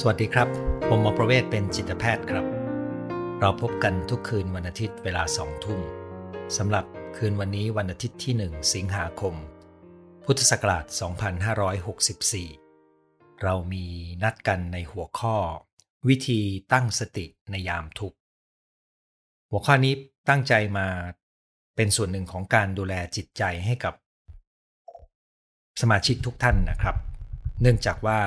สวัสดีครับ ผมหมอประเวศเป็นจิตแพทย์ครับ เราพบกันทุกคืนวันอาทิตย์เวลาสองทุ่มสำหรับคืนวันนี้วันอาทิตย์ที่ 1 สิงหาคม พุทธศักราช 2564 เรามีนัดกันในหัวข้อ วิธีตั้งสติในยามทุกข์ หัวข้อนี้ตั้งใจมาเป็นส่วนหนึ่งของการดูแลจิตใจให้กับ สมาชิกทุกท่านนะครับ เนื่องจากว่า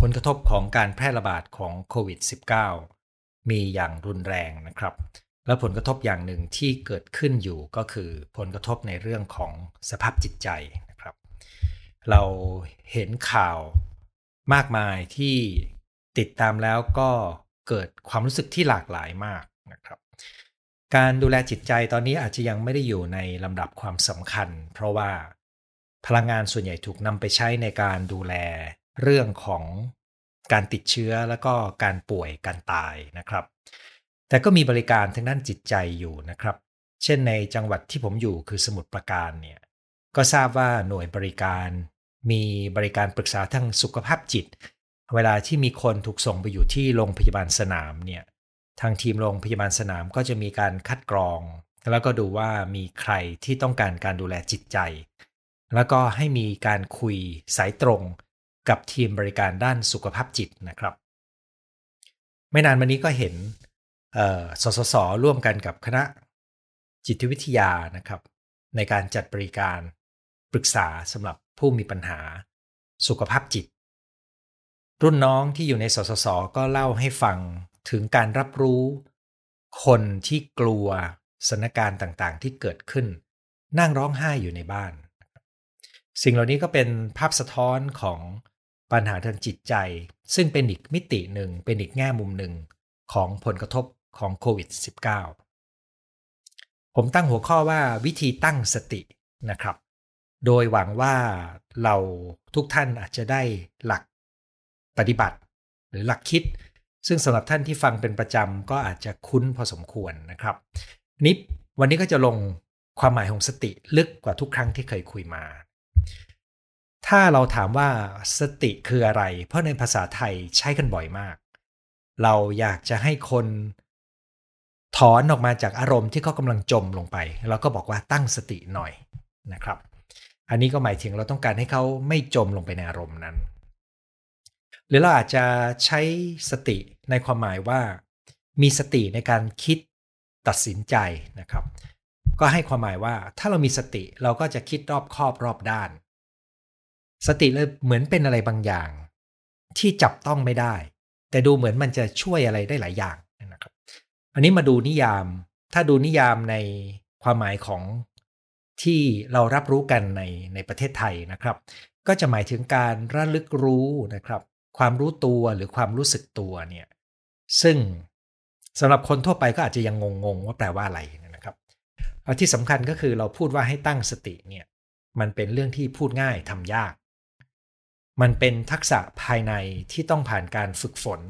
ผลกระทบของการแพร่ระบาดของโควิด -19 มีอย่างรุนแรงนะครับ และผลกระทบอย่างหนึ่งที่เกิดขึ้นอยู่ก็คือผลกระทบในเรื่องของสภาพจิตใจนะครับ เราเห็นข่าวมากมายที่ติดตามแล้วก็เกิดความรู้สึกที่หลากหลายมากนะครับการดูแลจิตใจตอนนี้อาจจะยังไม่ได้อยู่ในลำดับความสำคัญ เพราะว่าพลังงานส่วนใหญ่ถูกนำไปใช้ในการดูแล เรื่องของการติดเชื้อแล้วก็การป่วยการตายนะครับ แต่ก็มีบริการทางด้านจิตใจอยู่นะครับ เช่นในจังหวัดที่ผมอยู่คือสมุทรปราการเนี่ยก็ทราบว่าหน่วยบริการมีบริการปรึกษาทางสุขภาพจิต เวลาที่มีคนถูกส่งไปอยู่ที่โรงพยาบาลสนามเนี่ยทางทีมโรงพยาบาลสนามก็จะมีการคัดกรอง แล้วก็ดูว่ามีใครที่ต้องการการดูแลจิตใจ แล้วก็ให้มีการคุยสายตรง กับทีมบริการด้านสุขภาพจิตนะครับ ไม่นานมานี้ก็เห็นสสสร่วมกันกับคณะจิตวิทยานะครับ ในการจัดบริการปรึกษาสำหรับผู้มีปัญหาสุขภาพจิต รุ่นน้องที่อยู่ในสสสก็เล่าให้ฟังถึงการรับรู้ คนที่กลัวสถานการณ์ต่างๆ ที่เกิดขึ้น นั่งร้องไห้อยู่ในบ้าน สิ่งเหล่านี้ก็เป็นภาพสะท้อนของ ปัญหาทางจิตใจ ซึ่งเป็นอีกมิติหนึ่งเป็นอีกแง่มุมหนึ่งของผลกระทบของโควิด -19 ผมตั้งหัวข้อว่าวิธีตั้งสตินะครับ โดยหวังว่าเราทุกท่านอาจจะได้หลักปฏิบัติ หรือหลักคิด ซึ่งสำหรับท่านที่ฟังเป็นประจำก็อาจจะคุ้นพอสมควรนะครับนิปวันนี้ก็จะลงความหมายของสติลึกกว่าทุกครั้งที่เคยคุยมา ถ้าเราถามว่าสติคืออะไร เพราะในภาษาไทยใช้กันบ่อยมาก เราอยากจะให้คนถอนออกมาจากอารมณ์ที่เขากำลังจมลงไป เราก็บอกว่าตั้งสติหน่อยนะครับ อันนี้ก็หมายถึงเราต้องการให้เขาไม่จมลงไปในอารมณ์นั้น หรือเราอาจจะใช้สติในความหมายว่า มีสติในการคิดตัดสินใจนะครับ ก็ให้ความหมายว่าถ้าเรามีสติเราก็จะคิดรอบครอบรอบด้าน สติเลยเหมือนเป็นอะไรบางอย่าง ที่จับต้องไม่ได้ แต่ดูเหมือนมันจะช่วยอะไรได้หลายอย่างนะครับ อันนี้มาดูนิยาม ถ้าดูนิยามในความหมายของที่เรารับรู้กันในในประเทศไทยนะครับ ก็จะหมายถึงการระลึกรู้นะครับ ความรู้ตัวหรือความรู้สึกตัวเนี่ยซึ่งสำหรับคนทั่วไปก็อาจจะยังงงๆว่าแปลว่าอะไรนะครับที่สำคัญก็คือเราพูดว่าให้ตั้งสติเนี่ยมันเป็นเรื่องที่พูดง่ายทำยาก มันเป็นทักษะภายในที่ต้องผ่านการฝึกฝน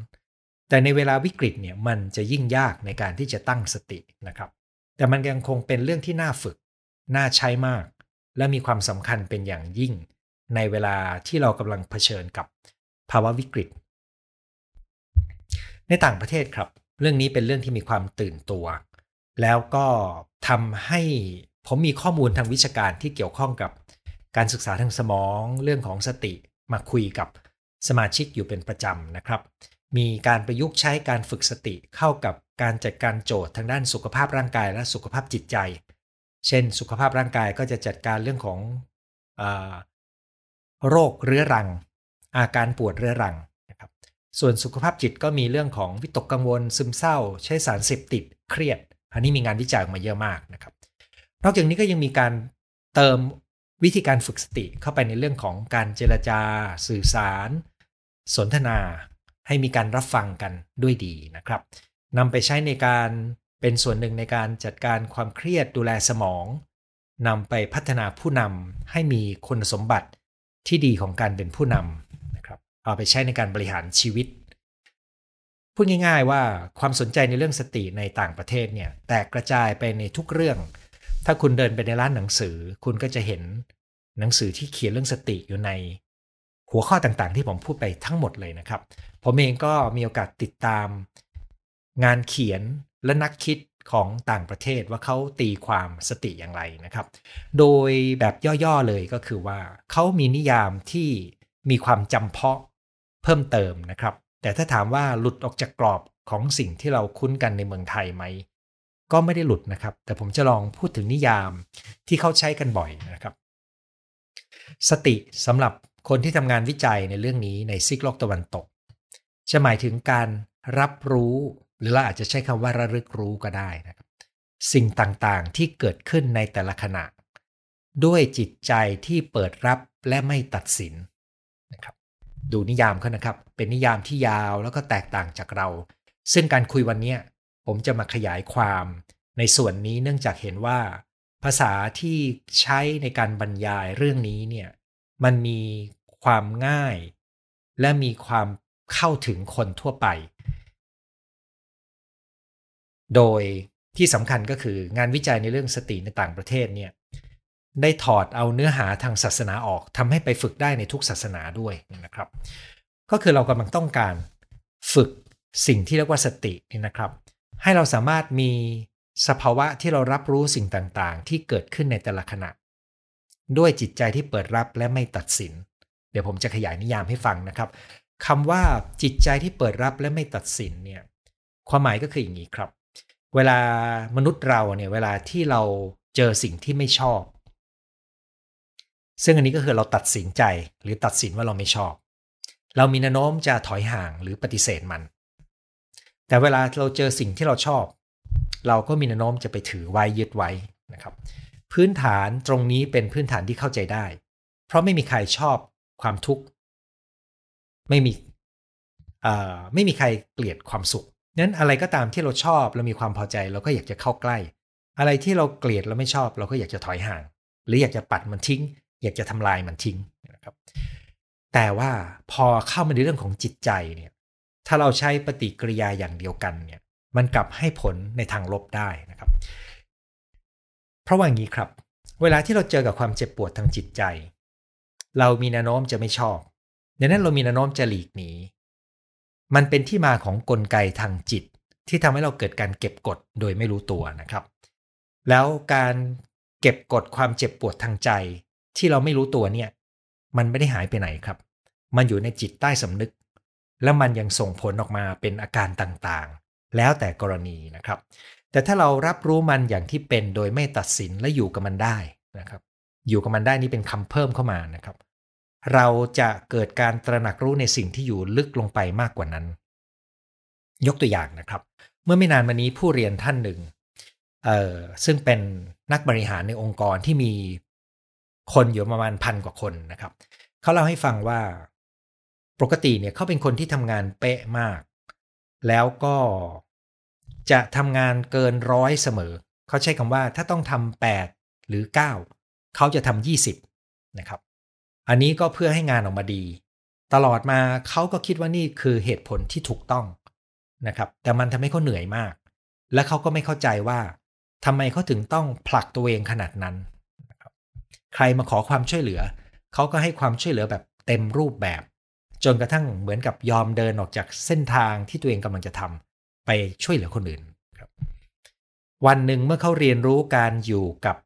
แต่ในเวลาวิกฤตเนี่ยมันจะยิ่งยากในการที่จะตั้งสตินะครับ แต่มันยังคงเป็นเรื่องที่น่าฝึก น่าใช้มาก และมีความสำคัญเป็นอย่างยิ่ง ในเวลาที่เรากำลังเผชิญกับภาวะวิกฤต ในต่างประเทศครับ เรื่องนี้เป็นเรื่องที่มีความตื่นตัว แล้วก็ทำให้ผมมีข้อมูลทางวิชาการที่เกี่ยวข้องกับการศึกษาทางสมอง เรื่องของสติ มาคุยกับสมาชิกอยู่เป็นประจำนะครับ มีการประยุกต์ใช้การฝึกสติเข้ากับการจัดการโจทย์ทางด้านสุขภาพร่างกายและสุขภาพจิตใจ เช่น สุขภาพร่างกายก็จะจัดการเรื่องของอโรคเรื้อรัง อาการปวดเรื้อรังนะครับ ส่วนสุขภาพจิตก็มีเรื่องของวิตกกังวล ซึมเศร้า ใช้สารเสพติด เครียด อันนี้มีงานวิจัยมาเยอะมากนะครับ นอกจากนี้ก็ยังมีการเติม วิธีการฝึกสติเข้าไปในเรื่องของการเจรจา สื่อสาร สนทนา ให้มีการรับฟังกันด้วยดีนะครับนำไปใช้ในการเป็นส่วนหนึ่งในการจัดการความเครียดดูแลสมองนำไปพัฒนาผู้นำให้มีคุณสมบัติที่ดีของการเป็นผู้นำนะครับเอาไปใช้ในการบริหารชีวิตพูดง่าย ๆ ว่าความสนใจในเรื่องสติในต่างประเทศเนี่ยแตกกระจายไปในทุกเรื่อง ถ้าคุณเดินไปในร้านหนังสือ คุณก็จะเห็นหนังสือที่เขียนเรื่องสติอยู่ในหัวข้อต่างๆ ที่ผมพูดไปทั้งหมดเลยนะครับ ผมเองก็มีโอกาสติดตาม งานเขียนและนักคิดของต่างประเทศว่าเขาตีความสติอย่างไรนะครับ โดยแบบย่อๆเลยก็คือว่าเขามีนิยามที่มีความจำเพาะเพิ่มเติมนะครับ แต่ถ้าถามว่าหลุดออกจากกรอบของสิ่งที่เราคุ้นกันในเมืองไทยไหม ก็ไม่ได้หลุดนะครับ แต่ผมจะลองพูดถึงนิยามที่เขาใช้กันบ่อยนะครับ สติสำหรับคนที่ทำงานวิจัยในเรื่องนี้ในซีกโลกตะวันตก จะหมายถึงการรับรู้ หรือเราอาจจะใช้คำว่าระลึกรู้ก็ได้นะครับ สิ่งต่างๆที่เกิดขึ้นในแต่ละขณะ ด้วยจิตใจที่เปิดรับและไม่ตัดสินนะครับ ดูนิยามเขานะครับ เป็นนิยามที่ยาวแล้วก็แตกต่างจากเรา ซึ่งการคุยวันนี้ ผมจะมาขยายความในส่วนนี้เนื่องจากเห็นว่า ภาษาที่ใช้ในการบรรยายเรื่องนี้เนี่ยมันมีความง่าย และมีความเข้าถึงคนทั่วไป โดยที่สำคัญก็คืองานวิจัยในเรื่องสติในต่างประเทศเนี่ยได้ถอดเอาเนื้อหาทางศาสนาออกทำให้ไปฝึกได้ในทุกศาสนาด้วยนะครับ ก็คือเรากำลังต้องการฝึกสิ่งที่เรียกว่าสตินี่นะครับ ให้เราสามารถมีสภาวะที่เรารับรู้สิ่งต่างๆ ที่เกิดขึ้นในแต่ละขณะ ด้วยจิตใจที่เปิดรับและไม่ตัดสิน เดี๋ยวผมจะขยายนิยามให้ฟังนะครับคำว่าจิตใจที่เปิดรับและไม่ตัดสินเนี่ยความหมายก็คืออย่างนี้ครับ เวลามนุษย์เราเนี่ยเวลาที่เราเจอสิ่งที่ไม่ชอบ ซึ่งอันนี้ก็คือเราตัดสินใจหรือตัดสินว่าเราไม่ชอบ เรามีแนวโน้มจะถอยห่างหรือปฏิเสธมัน แต่เวลาเราเจอสิ่งที่เราชอบ เราก็มีแนวโน้มจะไปถือไว้ยึดไว้นะครับ พื้นฐานตรงนี้เป็นพื้นฐานที่เข้าใจได้ เพราะไม่มีใครชอบความทุกข์ ไม่มีไม่มีใครเกลียดความสุขนั้นอะไรก็ตามที่เราชอบเรามีความพอใจเราก็อยากจะเข้าใกล้ อะไรที่เราเกลียดเราไม่ชอบ เราก็อยากจะถอยห่าง หรืออยากจะปัดมันทิ้ง อยากจะทำลายมันทิ้งนะครับแต่ว่าพอเข้ามาในเรื่องของจิตใจเนี่ย ถ้าเราใช้ปฏิกิริยาอย่างเดียวกันเนี่ยมันกลับให้ผลในทางลบได้นะครับ เพราะว่างี้ครับ เวลาที่เราเจอกับความเจ็บปวดทางจิตใจ เรามีแนวโน้มจะไม่ชอบดังนั้นเรามีแนวโน้มจะหลีกหนีมันเป็นที่มาของกลไกทางจิต ที่ทำให้เราเกิดการเก็บกดโดยไม่รู้ตัวนะครับ แล้วการเก็บกดความเจ็บปวดทางใจ ที่เราไม่รู้ตัวเนี่ย มันไม่ได้หายไปไหนครับ มันอยู่ในจิตใต้สำนึก แล้วมันยังส่งผลออกมาเป็นอาการต่างๆ แล้วแต่กรณีนะครับ แต่ถ้าเรารับรู้มันอย่างที่เป็นโดยไม่ตัดสินและอยู่กับมันได้นะครับ อยู่กับมันได้นี่เป็นคำเพิ่มเข้ามานะครับ เราจะเกิดการตระหนักรู้ในสิ่งที่อยู่ลึกลงไปมากกว่านั้น ยกตัวอย่างนะครับ เมื่อไม่นานมานี้ผู้เรียนท่านหนึ่งซึ่งเป็นนักบริหารในองค์กรที่มีคนอยู่ประมาณพันกว่าคนนะครับ เขาเล่าให้ฟังว่า ปกติเนี่ยเขาเป็นคนที่ทำงานเป๊ะมาก แล้วก็จะทำงานเกินร้อยเสมอ เขาใช้คำว่าถ้าต้องทำแปดหรือเก้าเขาจะทำยี่สิบนะครับ อันนี้ก็เพื่อให้งานออกมาดี ตลอดมาเขาก็คิดว่านี่คือเหตุผลที่ถูกต้องนะครับ แต่มันทำให้เขาเหนื่อยมาก และเขาก็ไม่เข้าใจว่าทำไมเขาถึงต้องผลักตัวเองขนาดนั้น ใครมาขอความช่วยเหลือ เขาก็ให้ความช่วยเหลือแบบเต็มรูปแบบ จนกระทั่งเหมือนกับยอมเดินออกจากเส้นทางที่ตัวเองกำลังจะทำไปช่วยเหลือคนอื่นครับ วันหนึ่งเมื่อเขาเรียนรู้การอยู่กับ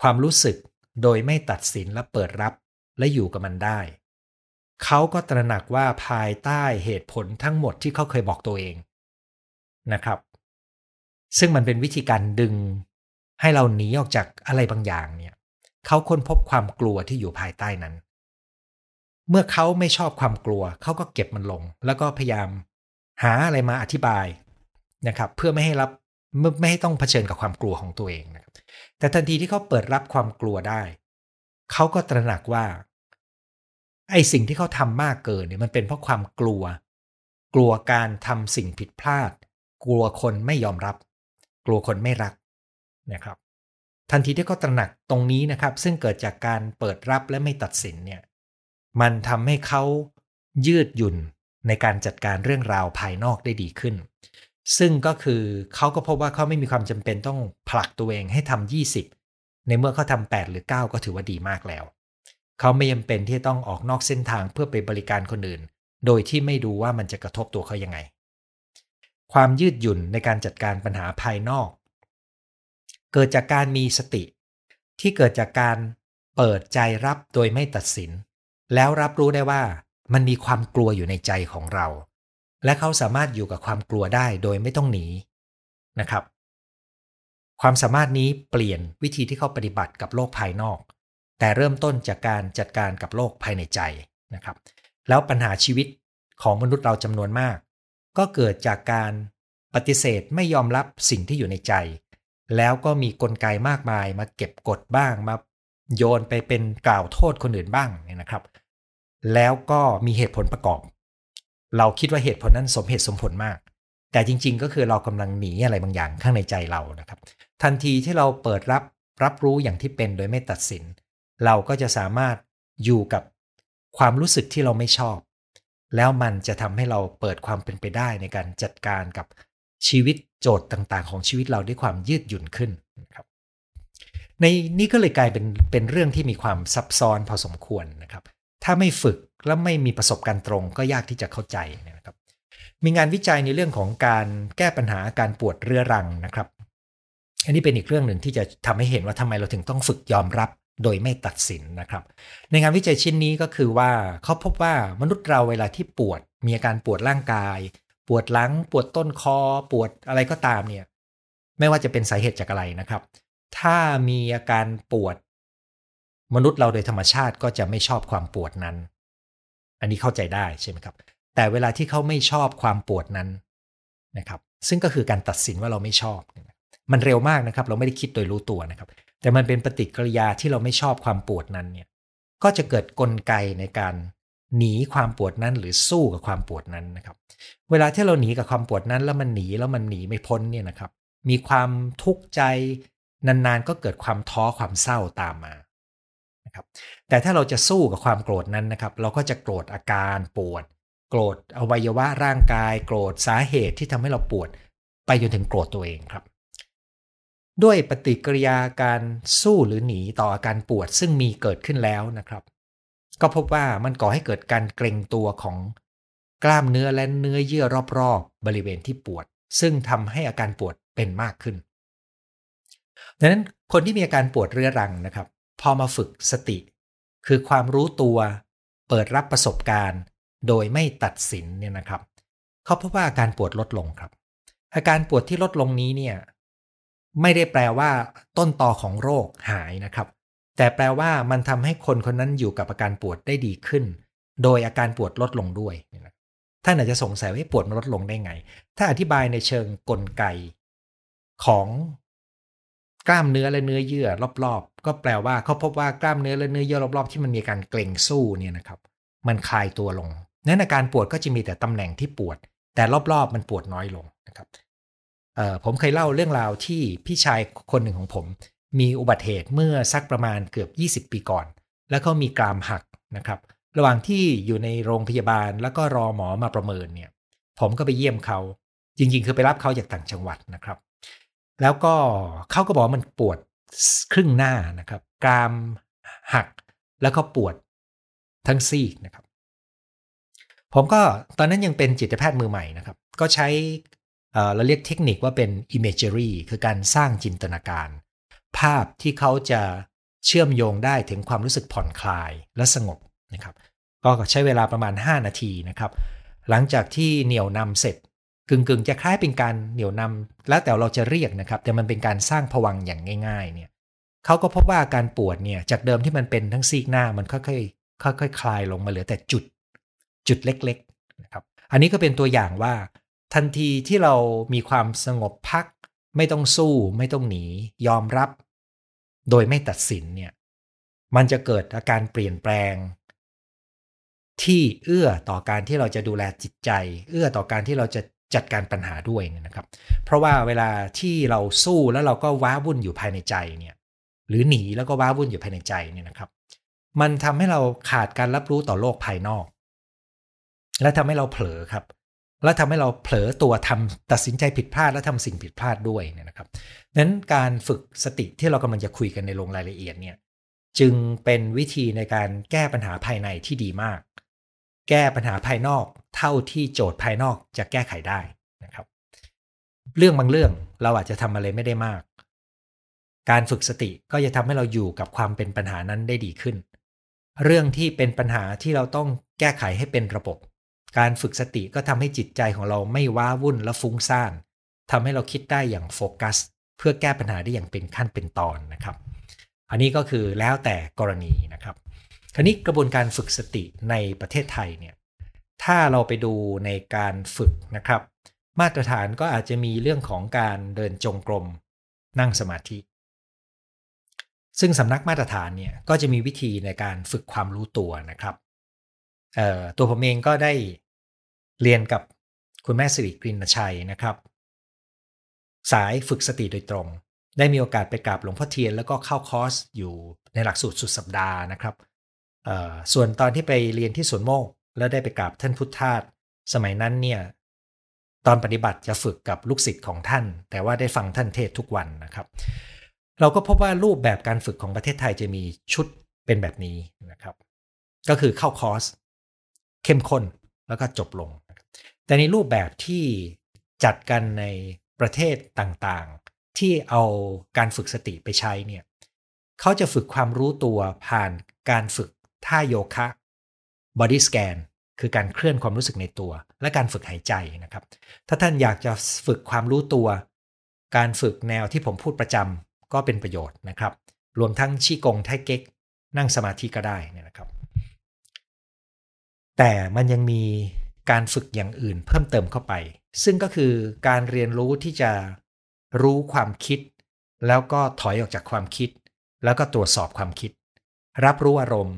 ความรู้สึกโดยไม่ตัดสินและเปิดรับและอยู่กับมันได้ เขาก็ตระหนักว่าภายใต้เหตุผลทั้งหมดที่เขาเคยบอกตัวเองนะครับ ซึ่งมันเป็นวิธีการดึงให้เราหนีออกจากอะไรบางอย่างเนี่ยเขาค้นพบความกลัวที่อยู่ภายใต้นั้น เมื่อเขาไม่ชอบความกลัว เขาก็เก็บมันลง แล้วก็พยายามหาอะไรมาอธิบายนะครับ เพื่อไม่ให้รับไม่ให้ต้องเผชิญกับความกลัวของตัวเองนะครับ แต่ทันทีที่เขาเปิดรับความกลัวได้ เขาก็ตระหนักว่า ไอ้สิ่งที่เขาทำมากเกินเนี่ยมันเป็นเพราะความกลัว กลัวการทำสิ่งผิดพลาด กลัวคนไม่ยอมรับ กลัวคนไม่รักนะครับ ทันทีที่เขาตระหนักตรงนี้นะครับ ซึ่งเกิดจากการเปิดรับและไม่ตัดสินเนี่ย มันทำให้เขายืดหยุ่นในการจัดการเรื่องราวภายนอกได้ดีขึ้น ซึ่งก็คือเขาก็พบว่าเขาไม่มีความจำเป็นต้องผลักตัวเองให้ทำ20 ในเมื่อเขาทำ8หรือ 9 ก็ถือว่าดีมากแล้วเขาไม่จำเป็นที่ต้องออกนอกเส้นทางเพื่อไปบริการคนอื่น โดยที่ไม่ดูว่ามันจะกระทบตัวเขายังไง ความยืดหยุ่นในการจัดการปัญหาภายนอก เกิดจากการมีสติ ที่เกิดจากการเปิดใจรับโดยไม่ตัดสิน แล้วรับรู้ได้ว่ามันมีความกลัวอยู่ในใจของเรา และเขาสามารถอยู่กับความกลัวได้โดยไม่ต้องหนีนะครับ ความสามารถนี้เปลี่ยนวิธีที่เขาปฏิบัติกับโลกภายนอก แต่เริ่มต้นจากการจัดการกับโลกภายในใจนะครับ แล้วปัญหาชีวิตของมนุษย์เราจำนวนมาก ก็เกิดจากการปฏิเสธไม่ยอมรับสิ่งที่อยู่ในใจ แล้วก็มีกลไกมากมายมาเก็บกดบ้างมาโยนไปเป็นกล่าวโทษคนอื่นบ้างเนี่ยนะครับ แล้วก็มีเหตุผลประกอบ เราคิดว่าเหตุผลนั้นสมเหตุสมผลมาก แต่จริง ๆ ก็คือเรากำลังหนีอะไรบางอย่างข้างในใจเรานะครับ ทันทีที่เราเปิดรับรับรู้อย่างที่เป็นโดยไม่ตัดสิน เราก็จะสามารถอยู่กับความรู้สึกที่เราไม่ชอบ แล้วมันจะทำให้เราเปิดความเป็นไปได้ในการจัดการกับชีวิตโจทย์ต่างๆ ของชีวิตเราด้วยความยืดหยุ่นขึ้นนะครับในนี้ก็เลยกลายเป็นเป็นเรื่องที่มีความซับซ้อนพอสมควรนะครับ ถ้าไม่ฝึกและไม่มีประสบการณ์ตรงก็ยากที่จะเข้าใจนะครับ มีงานวิจัยในเรื่องของการแก้ปัญหาอาการปวดเรื้อรังนะครับ อันนี้เป็นอีกเรื่องหนึ่งที่จะทำให้เห็นว่าทำไมเราถึงต้องฝึกยอมรับโดยไม่ตัดสินนะครับ ในงานวิจัยชิ้นนี้ก็คือว่าเขาพบว่ามนุษย์เราเวลาที่ปวด มีอาการปวดร่างกาย ปวดหลัง ปวดต้นคอ ปวดอะไรก็ตามเนี่ย ไม่ว่าจะเป็นสาเหตุจากอะไรนะครับ ถ้ามีอาการปวด มนุษย์เราโดยธรรมชาติก็จะไม่ชอบความปวดนั้น อันนี้เข้าใจได้ใช่ไหมครับ แต่เวลาที่เขาไม่ชอบความปวดนั้นนะครับ ซึ่งก็คือการตัดสินว่าเราไม่ชอบ มันเร็วมากนะครับ เราไม่ได้คิดโดยรู้ตัวนะครับ แต่มันเป็นปฏิกิริยาที่เราไม่ชอบความปวดนั้นเนี่ย ก็จะเกิดกลไกในการหนีความปวดนั้นหรือสู้กับความปวดนั้นนะครับ เวลาที่เราหนีกับความปวดนั้น แล้วมันหนีแล้วมันหนีไม่พ้นเนี่ยนะครับ มีความทุกข์ใจนานๆก็เกิดความท้อความเศร้าตามมา นะครับแต่ถ้าเราจะสู้กับความโกรธนั้นนะครับ เราก็จะโกรธอาการปวด โกรธอวัยวะร่างกาย โกรธสาเหตุที่ทำให้เราปวด ไปจนถึงโกรธตัวเองครับ ด้วยปฏิกิริยาการสู้หรือหนีต่ออาการปวดซึ่งมีเกิดขึ้นแล้วนะครับ ก็พบว่ามันก่อให้เกิดการเกร็งตัวของกล้ามเนื้อและเนื้อเยื่อรอบๆ บริเวณที่ปวด ซึ่งทำให้อาการปวดเป็นมากขึ้นดังนั้นคนที่มีอาการปวดเรื้อรังนะครับ พอมาฝึกสติ คือความรู้ตัวเปิดรับประสบการณ์ โดยไม่ตัดสินเนี่ยนะครับ เขาพบว่าอาการปวดลดลงครับ อาการปวดที่ลดลงนี้เนี่ยไม่ได้แปลว่า ต้นตอของโรคหายนะครับ แต่แปลว่ามันทำให้คนคนนั้นอยู่กับอาการปวดได้ดีขึ้น โดยอาการปวดลดลงด้วยท่านอาจจะสงสัยว่าปวดมันลดลงได้ไง ถ้าอธิบายในเชิงกลไกของกล้ามเนื้อและเนื้อเยื่อรอบ ก็แปลว่าเขาพบว่ากล้ามเนื้อและเนื้อเยื่อรอบๆที่มันมีการเกร็งสู้เนี่ยนะครับ มันคลายตัวลงนั้นอาการปวดก็จะมีแต่ตำแหน่งที่ปวด แต่รอบๆมันปวดน้อยลงนะครับผมเคยเล่าเรื่องราวที่พี่ชายคนหนึ่งของผม มีอุบัติเหตุเมื่อสักประมาณเกือบ 20 ปีก่อน แล้วเขามีกรามหักนะครับ ระหว่างที่อยู่ในโรงพยาบาลแล้วก็รอหมอมาประเมินเนี่ย ผมก็ไปเยี่ยมเขาจริงๆ คือไปรับเขาจากต่างจังหวัดนะครับ แล้วก็เขาก็บอกมันปวด ครึ่งหน้านะครับ กรามหักแล้วก็ปวดทั้งซีกนะครับ ผมก็ตอนนั้นยังเป็นจิตแพทย์มือใหม่นะครับ ก็ใช้เราเรียกเทคนิคว่าเป็น imagery คือการสร้างจินตนาการ ภาพที่เขาจะเชื่อมโยงได้ถึงความรู้สึกผ่อนคลายและสงบนะครับ ก็ใช้เวลาประมาณ 5 นาทีนะครับ หลังจากที่เหนี่ยวนำเสร็จ กึ่งกึ่งจะคล้ายเป็นการเหนี่ยวนำแล้วแต่เราจะเรียกนะครับ แต่มันเป็นการสร้างผวังอย่างง่าย ๆ เนี่ยเขาก็พบว่าการปวดเนี่ยจากเดิมที่มันเป็นทั้งซีกหน้ามันค่อยๆค่อยๆคลายลงมาเหลือแต่จุดจุดเล็กๆนะครับอันนี้ก็เป็นตัวอย่างว่า ทันทีที่เรามีความสงบพัก ไม่ต้องสู้ไม่ต้องหนี ยอมรับ โดยไม่ตัดสินเนี่ยมันจะเกิดอาการเปลี่ยนแปลง ที่เอื้อต่อการที่เราจะดูแลจิตใจ เอื้อต่อการที่เราจะ จัดการปัญหาด้วยนะครับ เพราะว่าเวลาที่เราสู้แล้วเราก็ว้าวุ่นอยู่ภายในใจเนี่ยหรือหนีแล้วก็ว้าวุ่นอยู่ภายในใจเนี่ยนะครับ มันทำให้เราขาดการรับรู้ต่อโลกภายนอก และทำให้เราเผลอครับ และทำให้เราเผลอตัวทำตัดสินใจผิดพลาดและทำสิ่งผิดพลาดด้วยเนี่ยนะครับนั้นการฝึกสติที่เรากำลังจะคุยกันในลงรายละเอียดเนี่ยจึงเป็นวิธีในการแก้ปัญหาภายในที่ดีมาก แก้ปัญหาภายนอก เท่าที่โจทย์ภายนอกจะแก้ไขได้นะครับ เรื่องบางเรื่องเราอาจจะทำอะไรไม่ได้มาก การฝึกสติก็จะทำให้เราอยู่กับความเป็นปัญหานั้นได้ดีขึ้น เรื่องที่เป็นปัญหาที่เราต้องแก้ไขให้เป็นระบบ การฝึกสติก็ทำให้จิตใจของเราไม่ว้าวุ่นและฟุ้งซ่านทำให้เราคิดได้อย่างโฟกัส เพื่อแก้ปัญหาได้อย่างเป็นขั้นเป็นตอนนะครับ อันนี้ก็คือแล้วแต่กรณีนะครับ คราวนี้กระบวนการฝึกสติในประเทศไทยเนี่ยถ้าเราไปดูในการฝึกนะครับ มาตรฐานก็อาจจะมีเรื่องของการเดินจงกรมนั่งสมาธิ ซึ่งสำนักมาตรฐานเนี่ยก็จะมีวิธีในการฝึกความรู้ตัวนะครับตัวผมเองก็ได้เรียนกับคุณแม่สิริกรินชัยนะครับ สายฝึกสติโดยตรง ได้มีโอกาสไปกราบหลวงพ่อเทียน แล้วก็เข้าคอร์สอยู่ในหลักสูตรสุดสัปดาห์นะครับ ส่วนตอนที่ไปเรียนที่สวนโมก แล้วได้ไปกราบท่านพุทธทาสสมัยนั้นเนี่ยตอนปฏิบัติจะฝึกกับลูกศิษย์ของท่าน แต่ว่าได้ฟังท่านเทศทุกวันนะครับ เราก็พบว่ารูปแบบการฝึกของประเทศไทยจะมีชุดเป็นแบบนี้นะครับ ก็คือเข้าคอร์ส เข้มข้นแล้วก็จบลง แต่ในรูปแบบที่จัดกันในประเทศต่างๆ ที่เอาการฝึกสติไปใช้เนี่ยเขาจะฝึกความรู้ตัวผ่านการฝึก ท่าโยคะ body scan คือการเคลื่อนความรู้สึกในตัว และการฝึกหายใจนะครับ ถ้าท่านอยากจะฝึกความรู้ตัว การฝึกแนวที่ผมพูดประจำก็เป็นประโยชน์นะครับ รวมทั้งชีกงไทเก๊กนั่งสมาธิก็ได้นะครับ แต่มันยังมีการฝึกอย่างอื่นเพิ่มเติมเข้าไป ซึ่งก็คือการเรียนรู้ที่จะรู้ความคิด แล้วก็ถอยออกจากความคิด แล้วก็ตรวจสอบความคิด รับรู้อารมณ์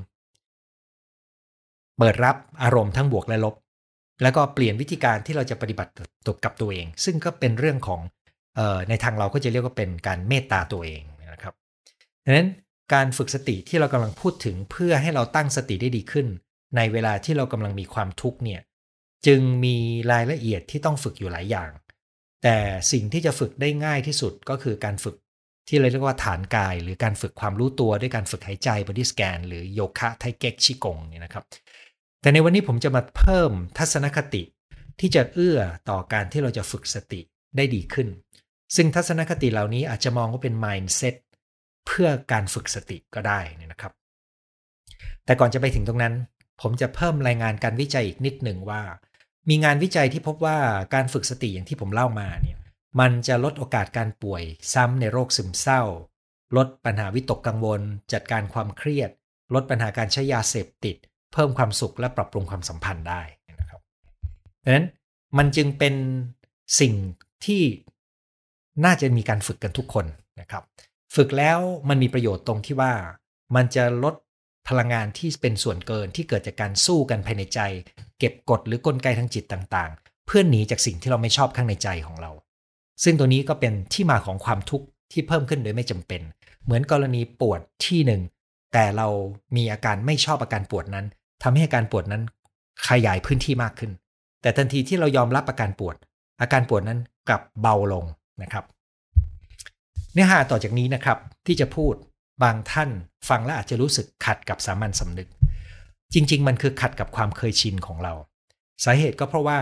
เปิดรับอารมณ์ทั้งบวกและลบ แล้วก็เปลี่ยนวิธีการที่เราจะปฏิบัติตกับตัวเอง ซึ่งก็เป็นเรื่องของออในทางเราก็จะเรียกว่าเป็นการเมตตาตัวเองนะครับดังนั้นการฝึกสติที่เรากำลังพูดถึงเพื่อให้เราตั้งสติได้ดีขึ้น ในเวลาที่เรากำลังมีความทุกข์เนี่ยจึงมีรายละเอียดที่ต้องฝึกอยู่หลายอย่าง แต่สิ่งที่จะฝึกได้ง่ายที่สุดก็คือการฝึกที่เราเรียกว่าฐานกาย หรือการฝึกความรู้ตัวด้วยการฝึกหายใจ body scan หรือโยคะไทเก๊กชี่กงเนี่ยนะครับ แต่ในวันนี้ผมจะมาเพิ่มทัศนคติที่จะเอื้อต่อการที่เราจะฝึกสติได้ดีขึ้น ซึ่งทัศนคติเหล่านี้อาจจะมองว่าเป็น mindset เพื่อการฝึกสติก็ได้นะครับ แต่ก่อนจะไปถึงตรงนั้น ผมจะเพิ่มรายงานการวิจัยอีกนิดหนึ่งว่า มีงานวิจัยที่พบว่าการฝึกสติอย่างที่ผมเล่ามาเนี่ยมันจะลดโอกาสการป่วยซ้ำในโรคซึมเศร้า ลดปัญหาวิตกกังวล จัดการความเครียด ลดปัญหาการใช้ยาเสพติด เพิ่มความสุขและปรับปรุงความสัมพันธ์ได้นะครับดังนั้นมันจึงเป็นสิ่งที่น่าจะมีการฝึกกันทุกคนนะครับ ฝึกแล้วมันมีประโยชน์ตรงที่ว่ามันจะลดพลังงานที่เป็นส่วนเกินที่เกิดจากการสู้กันภายในใจ เก็บกดหรือกลไกทางจิตต่างๆ เพื่อหนีจากสิ่งที่เราไม่ชอบข้างในใจของเรา ซึ่งตัวนี้ก็เป็นที่มาของความทุกข์ที่เพิ่มขึ้นโดยไม่จำเป็น เหมือนกรณีปวดที่หนึ่ง แต่เรามีอาการไม่ชอบอาการปวดนั้นทำให้อาการปวดนั้นขยายพื้นที่มากขึ้น แต่ทันทีที่เรายอมรับอาการปวด อาการปวดนั้นกลับเบาลงนะครับ เนื้อหาต่อจากนี้นะครับที่จะพูดบางท่านฟังแล้วอาจจะรู้สึกขัดกับสามัญสำนึก จริง ๆ มันคือขัดกับความเคยชินของเรา สาเหตุก็เพราะว่า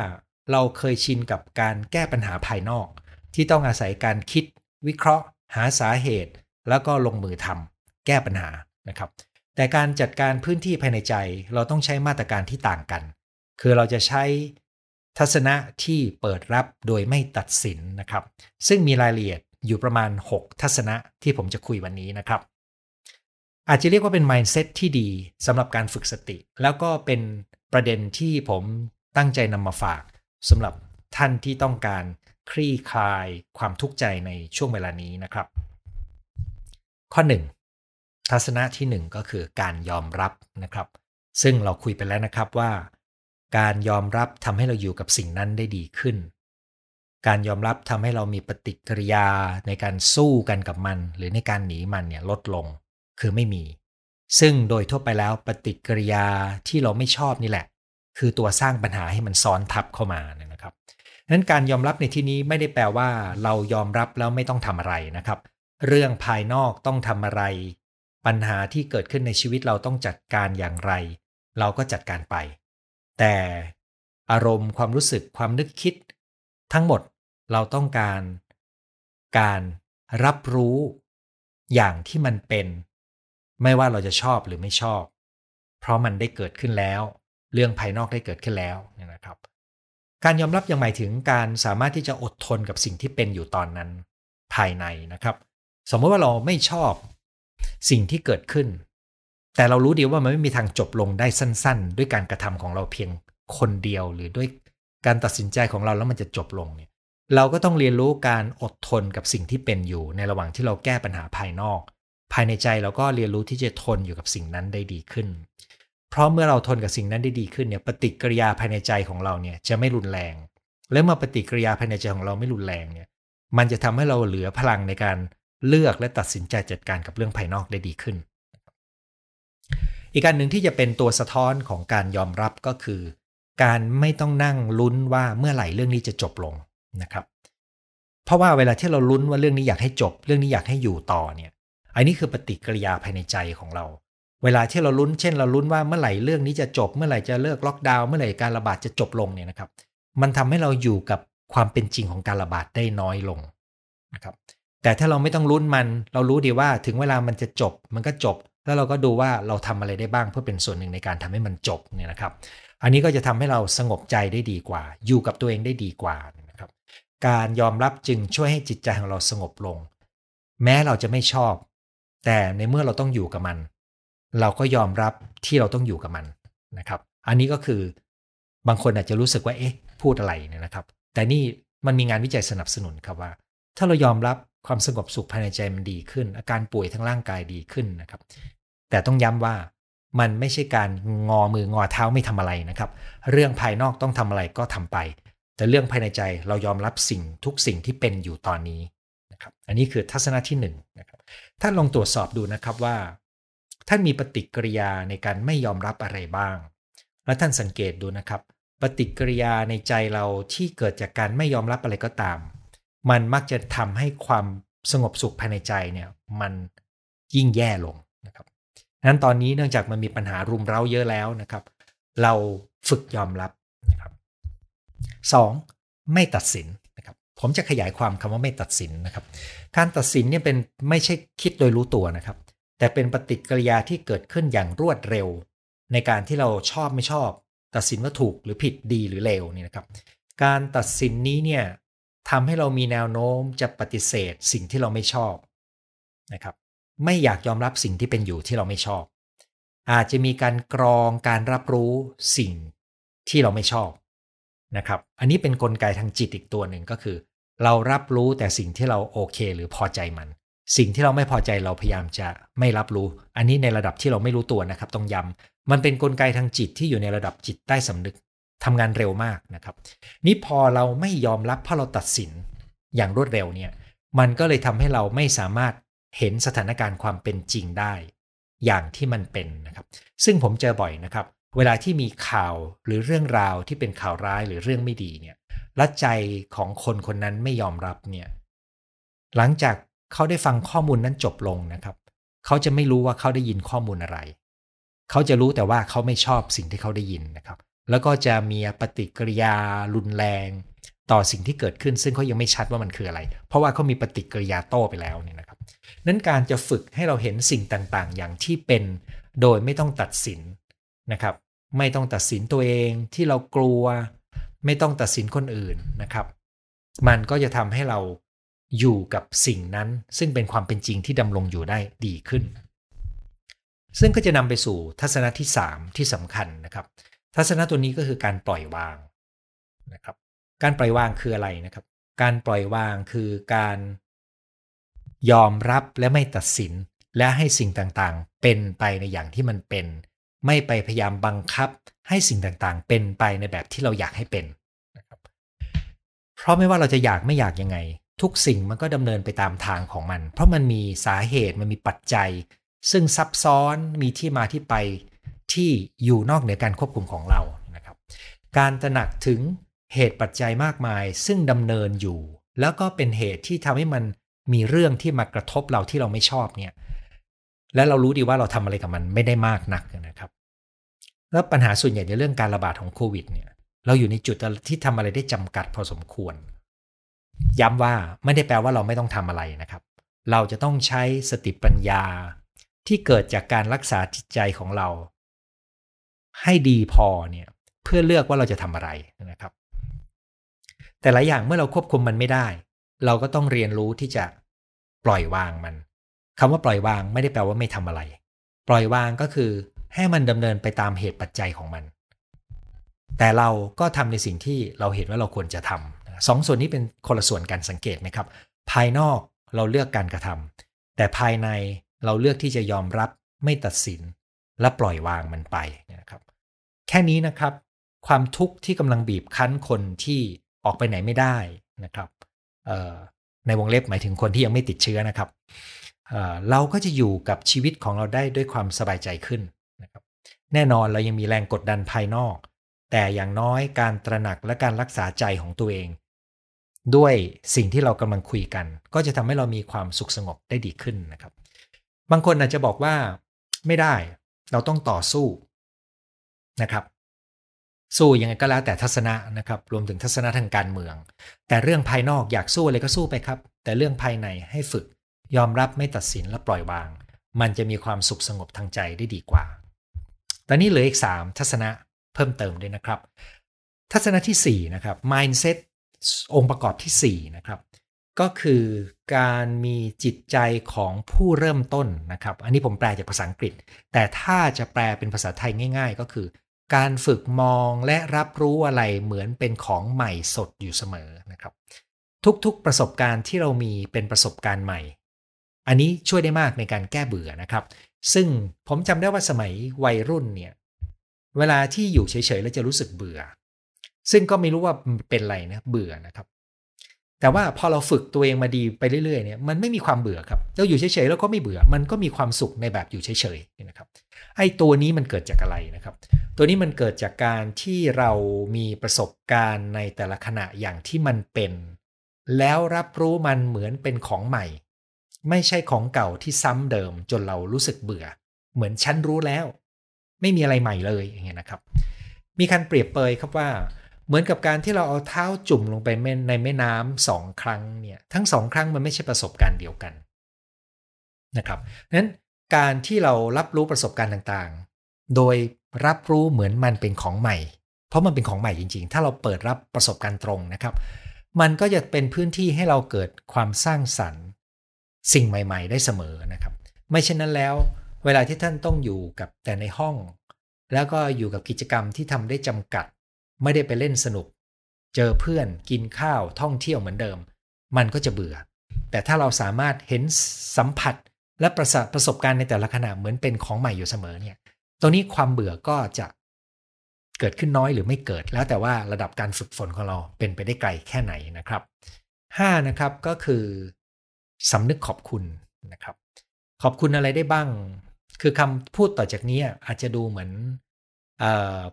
เราเคยชินกับการแก้ปัญหาภายนอก ที่ต้องอาศัยการคิด วิเคราะห์ หาสาเหตุ แล้วก็ลงมือทำแก้ปัญหา นะครับ แต่การจัดการพื้นที่ภายในใจเราต้องใช้มาตรการที่ต่างกัน คือเราจะใช้ทัศนะที่เปิดรับโดยไม่ตัดสินนะครับ ซึ่งมีรายละเอียดอยู่ประมาณ 6 ทัศนะที่ผมจะคุยวันนี้นะครับ อาจจะเรียกว่าเป็น mindset ที่ดีสำหรับการฝึกสติ แล้วก็เป็นประเด็นที่ผมตั้งใจนำมาฝากสำหรับท่านที่ต้องการคลี่คลายความทุกข์ใจในช่วงเวลานี้นะครับ ข้อ1 ทัศนะที่ 1 ก็คือการยอมรับนะครับ ซึ่งเราคุยไปแล้วนะครับว่า การยอมรับทำให้เราอยู่กับสิ่งนั้นได้ดีขึ้น การยอมรับทำให้เรามีปฏิกิริยาในการสู้กันกับมัน หรือในการหนีมันเนี่ยลดลง คือไม่มี ซึ่งโดยทั่วไปแล้วปฏิกิริยาที่เราไม่ชอบนี่แหละ คือตัวสร้างปัญหาให้มันซ้อนทับเข้ามานะครับนั้นการยอมรับในที่นี้ไม่ได้แปลว่า เรายอมรับแล้วไม่ต้องทำอะไรนะครับ เรื่องภายนอกต้องทำอะไร ปัญหาที่เกิดขึ้นในชีวิตเราต้องจัดการอย่างไร เราก็จัดการไป แต่อารมณ์ความรู้สึกความนึกคิด ทั้งหมดเราต้องการการรับรู้อย่างที่มันเป็น ไม่ว่าเราจะชอบหรือไม่ชอบ เพราะมันได้เกิดขึ้นแล้ว เรื่องภายนอกได้เกิดขึ้นแล้วเนี่ยนะครับ การยอมรับยังหมายถึงการสามารถที่จะอดทนกับสิ่งที่เป็นอยู่ตอนนั้นภายในนะครับ สมมติว่าเราไม่ชอบ สิ่งที่เกิดขึ้น แต่เรารู้ดีว่ามันไม่มีทางจบลงได้สั้น ๆ ด้วยการกระทำของเราเพียงคนเดียวหรือด้วยการตัดสินใจของเราแล้วมันจะจบลงเนี่ยเราก็ต้องเรียนรู้การอดทนกับสิ่งที่เป็นอยู่ ในระหว่างที่เราแก้ปัญหาภายนอก ภายในใจเราก็เรียนรู้ที่จะทนอยู่กับสิ่งนั้นได้ดีขึ้น เพราะเมื่อเราทนกับสิ่งนั้นได้ดีขึ้นเนี่ยปฏิกิริยาภายในใจของเราเนี่ยจะไม่รุนแรง และเมื่อปฏิกิริยาภายในใจของเราไม่รุนแรงเนี่ยมันจะทำให้เราเหลือพลังในการ เลือกและตัดสินใจจัดการกับเรื่องภายนอกได้ดีขึ้น อีกการหนึ่งที่จะเป็นตัวสะท้อนของการยอมรับก็คือ การไม่ต้องนั่งลุ้นว่าเมื่อไหร่เรื่องนี้จะจบลงนะครับ เพราะว่าเวลาที่เราลุ้นว่าเรื่องนี้อยากให้จบ เรื่องนี้อยากให้อยู่ต่อเนี่ยอันนี้คือปฏิกิริยาภายในใจของเรา เวลาที่เราลุ้น เช่น เราลุ้นว่าเมื่อไหร่เรื่องนี้จะจบ เมื่อไหร่จะเลิกล็อกดาวน์เมื่อไหร่การระบาดจะจบลงเนี่ยนะครับ มันทำให้เราอยู่กับความเป็นจริงของการระบาดได้น้อยลงนะครับ แต่ถ้าเราไม่ต้องลุ้นมัน เรารู้ดีว่าถึงเวลามันจะจบ มันก็จบ แล้วเราก็ดูว่าเราทำอะไรได้บ้างเพื่อเป็นส่วนหนึ่งในการทำให้มันจบเนี่ยนะครับ อันนี้ก็จะทำให้เราสงบใจได้ดีกว่า อยู่กับตัวเองได้ดีกว่านะครับ การยอมรับจึงช่วยให้จิตใจของเราสงบลง แม้เราจะไม่ชอบ แต่ในเมื่อเราต้องอยู่กับมัน เราก็ยอมรับที่เราต้องอยู่กับมันนะครับ อันนี้ก็คือบางคนอาจจะรู้สึกว่าเอ๊ะพูดอะไรเนี่ยนะครับ แต่นี่มันมีงานวิจัยสนับสนุนครับว่า ถ้าเรายอมรับ ความสงบสุขภายในใจมันดีขึ้น อาการป่วยทั้งร่างกายดีขึ้นนะครับ แต่ต้องย้ำว่ามันไม่ใช่การงอมืองอเท้าไม่ทำอะไรนะครับ เรื่องภายนอกต้องทำอะไรก็ทำไป แต่เรื่องภายในใจเรายอมรับสิ่งทุกสิ่งที่เป็นอยู่ตอนนี้นะครับ อันนี้คือทัศนะที่1นนะครับท่านลองตรวจสอบดูนะครับว่า ท่านมีปฏิกิริยาในการไม่ยอมรับอะไรบ้าง และท่านสังเกตดูนะครับ ปฏิกิริยาในใจเราที่เกิดจากการไม่ยอมรับอะไรก็ตาม มันมักจะทำให้ความสงบสุขภายในใจเนี่ยมันยิ่งแย่ลงนะครับนั้นตอนนี้เนื่องจากมันมีปัญหารุมเร้าเยอะแล้วนะครับ เราฝึกยอมรับนะครับ 2. ไม่ตัดสินนะครับผมจะขยายความคำว่าไม่ตัดสินนะครับ การตัดสินเนี่ยเป็นไม่ใช่คิดโดยรู้ตัวนะครับ แต่เป็นปฏิกิริยาที่เกิดขึ้นอย่างรวดเร็ว ในการที่เราชอบไม่ชอบ ตัดสินว่าถูกหรือผิดดีหรือเลวนี่นะครับ การตัดสินนี้เนี่ย ทำให้เรามีแนวโน้มจะปฏิเสธสิ่งที่เราไม่ชอบนะครับไม่อยากยอมรับสิ่งที่เป็นอยู่ที่เราไม่ชอบ อาจจะมีการกรองการรับรู้สิ่งที่เราไม่ชอบนะครับ อันนี้เป็นนกลไกทางจิตอีกตัวหนึ่งก็คือ เรารับรู้แต่สิ่งที่เราโอเค หรือพอใจมัน สิ่งที่เราไม่พอใจเราพยายามจะไม่รับรู้ อันนี้ในระดับที่เราไม่รู้ตัวนะครับ ต้องย้ำมันเป็นนกลไกทางจิตที่อยู่ในระดับจิตใต้สำนึก ทำงานเร็วมากนะครับ นี่พอเราไม่ยอมรับเพราะเราตัดสินอย่างรวดเร็วเนี่ยมันก็เลยทำให้เราไม่สามารถเห็นสถานการณ์ความเป็นจริงได้ อย่างที่มันเป็นนะครับ ซึ่งผมเจอบ่อยนะครับ เวลาที่มีข่าวหรือเรื่องราวที่เป็นข่าวร้ายหรือเรื่องไม่ดีเนี่ยและใจของคนคนนั้นไม่ยอมรับเนี่ยหลังจากเขาได้ฟังข้อมูลนั้นจบลงนะครับ เขาจะไม่รู้ว่าเขาได้ยินข้อมูลอะไร เขาจะรู้แต่ว่าเขาไม่ชอบสิ่งที่เขาได้ยินนะครับ แล้วก็จะมีปฏิกิริยารุนแรง ต่อสิ่งที่เกิดขึ้น ซึ่งเขายังไม่ชัดว่ามันคืออะไร เพราะว่าเขามีปฏิกิริยาโต้ไปแล้วเนี่ยนะครับนั้นการจะฝึกให้เราเห็นสิ่งต่างๆ อย่างที่เป็น โดยไม่ต้องตัดสินนะครับ ไม่ต้องตัดสินตัวเองที่เรากลัว ไม่ต้องตัดสินคนอื่นนะครับ มันก็จะทำให้เราอยู่กับสิ่งนั้น ซึ่งเป็นความเป็นจริงที่ดำรงอยู่ได้ดีขึ้น ซึ่งก็จะนำไปสู่ทัศนะที่ 3 ที่สำคัญนะครับ ทัศนะตัวนี้ก็คือการปล่อยวางนะครับ การปล่อยวางคืออะไรนะครับ การปล่อยวางคือการยอมรับและไม่ตัดสิน และให้สิ่งต่างๆ เป็นไปในอย่างที่มันเป็น ไม่ไปพยายามบังคับ ให้สิ่งต่างๆ เป็นไปในแบบที่เราอยากให้เป็นนะครับเพราะไม่ว่าเราจะอยากไม่อยากยังไง ทุกสิ่งมันก็ดำเนินไปตามทางของมัน เพราะมันมีสาเหตุมันมีปัจจัย ซึ่งซับซ้อนมีที่มาที่ไป ที่อยู่นอกเหนือการควบคุมของเรานะครับการตระหนักถึงเหตุปัจจัยมากมาย ซึ่งดำเนินอยู่ แล้วก็เป็นเหตุที่ทำให้มันมีเรื่องที่มากระทบเราที่เราไม่ชอบเนี่ยและเรารู้ดีว่าเราทำอะไรกับมันไม่ได้มากนักนะครับ แล้วปัญหาส่วนใหญ่ในเรื่องการระบาดของโควิดเนี่ยเราอยู่ในจุดที่ทำอะไรได้จำกัดพอสมควร ย้ำว่าไม่ได้แปลว่าเราไม่ต้องทำอะไรนะครับ เราจะต้องใช้สติปัญญาที่เกิดจากการรักษาจิตใจของเรา ให้ดีพอเนี่ยเพื่อเลือกว่าเราจะทำอะไรนะครับ แต่หลายอย่างเมื่อเราควบคุมมันไม่ได้ เราก็ต้องเรียนรู้ที่จะปล่อยวางมันคำว่าปล่อยวางไม่ได้แปลว่าไม่ทำอะไร ปล่อยวางก็คือให้มันดำเนินไปตามเหตุปัจจัยของมัน แต่เราก็ทำในสิ่งที่เราเห็นว่าเราควรจะทำสองส่วนนี้เป็นคนละส่วนการสังเกตไหมครับ ภายนอกเราเลือกการกระทำแต่ภายในเราเลือกที่จะยอมรับไม่ตัดสิน และปล่อยวางมันไปนะครับ แค่นี้นะครับ ความทุกข์ที่กำลังบีบคั้นคนที่ออกไปไหนไม่ได้นะครับในวงเล็บหมายถึงคนที่ยังไม่ติดเชื้อนะครับเราก็จะอยู่กับชีวิตของเราได้ด้วยความสบายใจขึ้นนะครับ แน่นอนเรายังมีแรงกดดันภายนอก แต่อย่างน้อยการตระหนักและการรักษาใจของตัวเอง ด้วยสิ่งที่เรากำลังคุยกัน ก็จะทำให้เรามีความสุขสงบได้ดีขึ้นนะครับ บางคนอาจจะบอกว่าไม่ได้ เราต้องต่อสู้นะครับ สู้ยังไงก็แล้วแต่ทัศนะนะครับ รวมถึงทัศนะทางการเมือง แต่เรื่องภายนอกอยากสู้อะไรก็สู้ไปครับ แต่เรื่องภายในให้ฝึก ยอมรับไม่ตัดสินและปล่อยวาง มันจะมีความสุขสงบทางใจได้ดีกว่า ตอนนี้เหลืออีก 3 ทัศนะเพิ่มเติมด้วยนะครับ ทัศนะที่4นะครับ mindset องค์ประกอบที่4นะครับ ก็คือการมีจิตใจของผู้เริ่มต้นนะครับ อันนี้ผมแปลจากภาษาอังกฤษ แต่ถ้าจะแปลเป็นภาษาไทยง่าย ๆ ก็คือ การฝึกมองและรับรู้อะไรเหมือนเป็นของใหม่สดอยู่เสมอนะครับ ทุกๆประสบการณ์ที่เรามีเป็นประสบการณ์ใหม่ อันนี้ช่วยได้มากในการแก้เบื่อนะครับ ซึ่งผมจำได้ว่าสมัยวัยรุ่นเนี่ยเวลาที่อยู่เฉยๆแล้วจะรู้สึกเบื่อ ซึ่งก็ไม่รู้ว่าเป็นไรนะเบื่อนะครับ แต่ว่าพอเราฝึกตัวเองมาดีไปเรื่อยๆเนี่ยมันไม่มีความเบื่อครับเราอยู่เฉยๆแล้วก็ไม่เบื่อมันก็มีความสุขในแบบอยู่เฉยๆนะครับไอ้ตัวนี้มันเกิดจากอะไรนะครับ ตัวนี้มันเกิดจากการที่เรามีประสบการณ์ในแต่ละขณะอย่างที่มันเป็น แล้วรับรู้มันเหมือนเป็นของใหม่ ไม่ใช่ของเก่าที่ซ้ำเดิมจนเรารู้สึกเบื่อ เหมือนฉันรู้แล้ว ไม่มีอะไรใหม่เลยอย่างเงี้ยนะครับ มีการเปรียบเปยครับว่า เหมือนกับการที่เราเอาเท้าจุ่มลงไปในแม่น้ำสองครั้งเนี่ยทั้งสองครั้งมันไม่ใช่ประสบการณ์เดียวกันนะครับนั้นการที่เรารับรู้ประสบการณ์ต่างๆ โดยรับรู้เหมือนมันเป็นของใหม่ เพราะมันเป็นของใหม่จริง ๆ ถ้าเราเปิดรับประสบการณ์ตรงนะครับ มันก็จะเป็นพื้นที่ให้เราเกิดความสร้างสรรค์ สิ่งใหม่ ๆ ได้เสมอนะครับ ไม่เช่นนั้นแล้ว เวลาที่ท่านต้องอยู่กับแต่ในห้อง แล้วก็อยู่กับกิจกรรมที่ทำได้จำกัด ไม่ได้ไปเล่นสนุก เจอเพื่อนกินข้าวท่องเที่ยวเหมือนเดิม มันก็จะเบื่อ แต่ถ้าเราสามารถเห็นสัมผัสและประสประสบการณ์ในแต่ละขณะเหมือนเป็นของใหม่อยู่เสมอเนี่ยตรงนี้ความเบื่อก็จะเกิดขึ้นน้อยหรือไม่เกิด แล้วแต่ว่าระดับการฝึกฝนของเราเป็นไปได้ไกลแค่ไหนนะครับ 5 นะครับก็คือสำนึกขอบคุณนะครับ ขอบคุณอะไรได้บ้าง คือคำพูดต่อจากนี้อาจจะดูเหมือน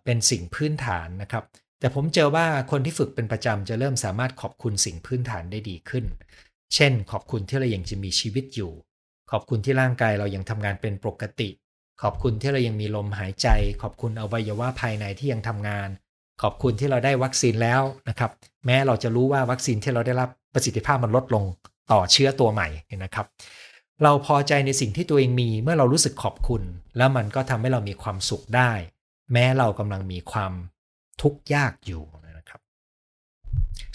เป็นสิ่งพื้นฐานนะครับ แต่ผมเจอว่าคนที่ฝึกเป็นประจำจะเริ่มสามารถขอบคุณสิ่งพื้นฐานได้ดีขึ้น เช่น ขอบคุณที่เรายังจะมีชีวิตอยู่ ขอบคุณที่ร่างกายเรายังทำงานเป็นปกติ ขอบคุณที่เรายังมีลมหายใจ ขอบคุณอวัยวะภายในที่ยังทำงาน ขอบคุณที่เราได้วัคซีนแล้วนะครับ แม้เราจะรู้ว่าวัคซีนที่เราได้รับประสิทธิภาพมันลดลงต่อเชื้อตัวใหม่นะครับ เราพอใจในสิ่งที่ตัวเองมีเมื่อเรารู้สึกขอบคุณ แล้วมันก็ทำให้เรามีความสุขได้ แม้เรากำลังมีความทุกข์ยากอยู่นะครับ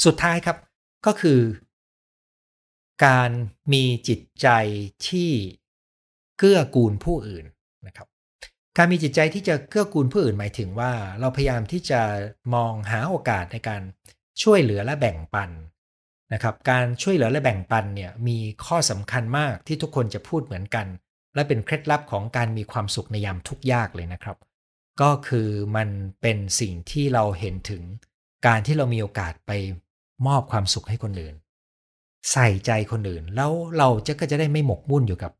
สุดท้ายครับก็คือ การมีจิตใจที่เกื้อกูลผู้อื่นนะครับ การมีจิตใจที่จะเกื้อกูลผู้อื่นหมายถึงว่า เราพยายามที่จะมองหาโอกาสในการช่วยเหลือและแบ่งปันนะครับ การช่วยเหลือและแบ่งปันเนี่ยมีข้อสำคัญมากที่ทุกคนจะพูดเหมือนกัน และเป็นเคล็ดลับของการมีความสุขในยามทุกยากเลยนะครับ ก็คือมันเป็นสิ่งที่เราเห็นถึงการที่เรามีโอกาสไปมอบความสุขให้คนอื่น ใส่ใจคนอื่น แล้วเราจะก็จะได้ไม่หมกมุ่นอยู่กับ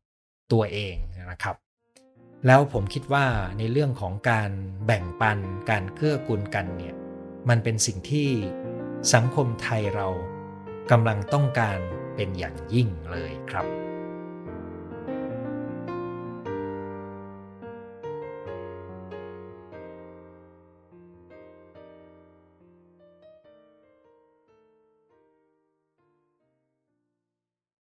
ตัวเองนะครับ แล้วผมคิดว่าในเรื่องของการแบ่งปันการเกื้อกูลกันเนี่ยมันเป็นสิ่งที่สังคมไทยเรากำลังต้องการเป็นอย่างยิ่งเลยครับ